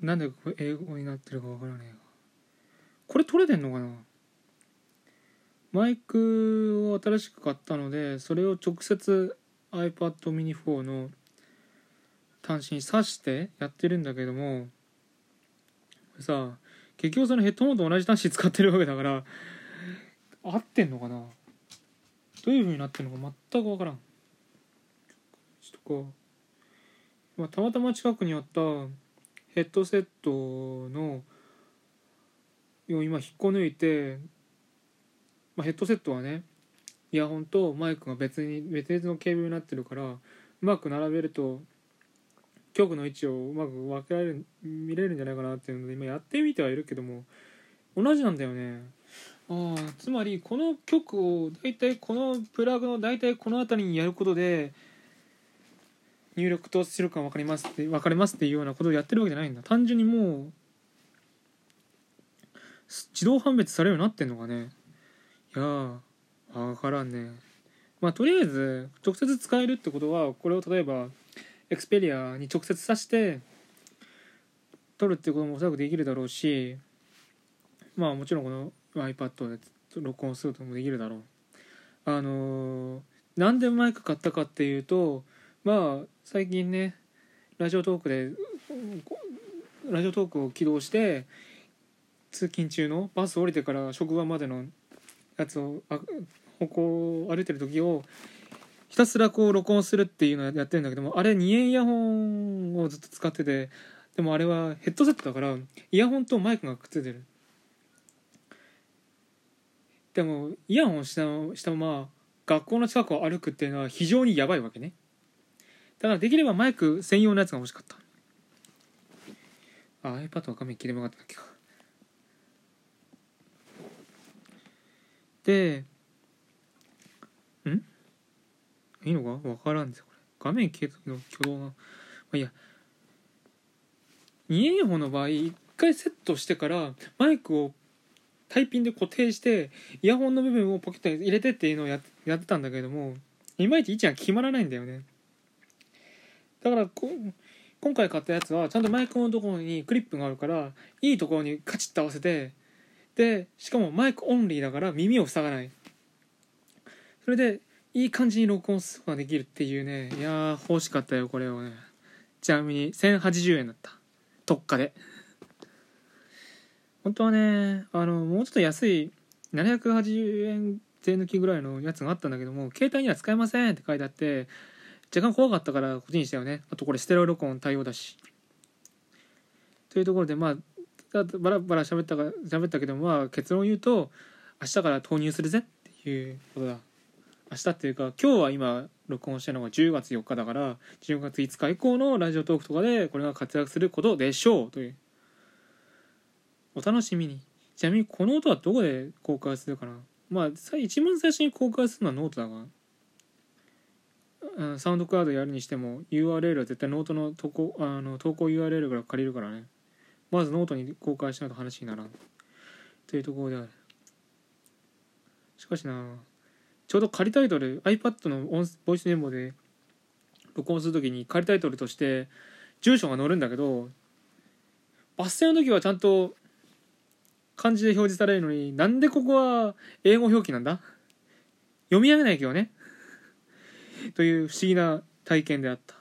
なんで英語になってるかわからねえが。これ取れてんのかな？マイクを新しく買ったのでそれを直接 iPad mini 4の端子に挿してやってるんだけどもこれさ結局そのヘッドホンと同じ端子使ってるわけだから合ってんのかな？どういう風になってんのか全く分からん。ちょっとか、まあ、たまたま近くにあったヘッドセットのを今引っこ抜いて、まあ、ヘッドセットはねイヤホンとマイクが別に別々のケーブルになってるからうまく並べると局の位置をうまく分けられる見れるんじゃないかなっていうので今やってみてはいるけども同じなんだよね。ああつまりこの曲を大体このプラグの大体この辺りにやることで入力と出力が分かりますって分かりますっていうようなことをやってるわけじゃないんだ。単純にもう自動判別されるようになってんのかね。いやー分からんね。まあとりあえず直接使えるってことはこれを例えばエクスペリアに直接挿して撮るってこともおそらくできるだろうしまあもちろんこの iPad で録音することもできるだろう。あのーなんでマイク買ったかっていうとまあ最近ねラジオトークでラジオトークを起動して通勤中のバス降りてから職場までのやつをあ歩行歩いてる時をひたすらこう録音するっていうのをやってるんだけどもあれ2円イヤホンをずっと使っててでもあれはヘッドセットだからイヤホンとマイクがくっついてる。でもイヤホンしたしたまま学校の近くを歩くっていうのは非常にやばいわけね。だからできればマイク専用のやつが欲しかった。あ iPad の画面切ればよかったっけか。でん？いいのか？わからんですよこれ。画面消えた時の挙動が。まあいいや。2円イヤホンの場合一回セットしてからマイクをタイピンで固定してイヤホンの部分をポケットに入れてっていうのをややってたんだけどもいまいち位置が決まらないんだよね。だから今回買ったやつはちゃんとマイクのところにクリップがあるからいいところにカチッと合わせてでしかもマイクオンリーだから耳を塞がない。それでいい感じに録音することができるっていうね。いやー欲しかったよこれをね。ちなみに1080円だった。特価で。本当はねあのもうちょっと安い780円税抜きぐらいのやつがあったんだけども携帯には使えませんって書いてあって若干怖かったからこっちにしたよね。あとこれステレオ録音対応だし。というところでまあバラバラ喋ったか喋ったけどまあ結論言うと明日から投入するぜっていうことだ。明日っていうか今日は今録音してるのが10月4日だから10月5日以降のラジオトークとかでこれが活躍することでしょうという。お楽しみに。ちなみにこの音はどこで公開するかな。まあ一番最初に公開するのはノートだが。うんサウンドクラウドやるにしても URL は絶対ノートの投稿あの投稿 URL から借りるからね。まずノートに公開しないと話にならん。というところである。しかしなちょうど仮タイトル iPad のボイスメモで録音するときに仮タイトルとして住所が載るんだけどバス停の時はちゃんと漢字で表示されるのになんでここは英語表記なんだ？読み上げないけどね。という不思議な体験であった。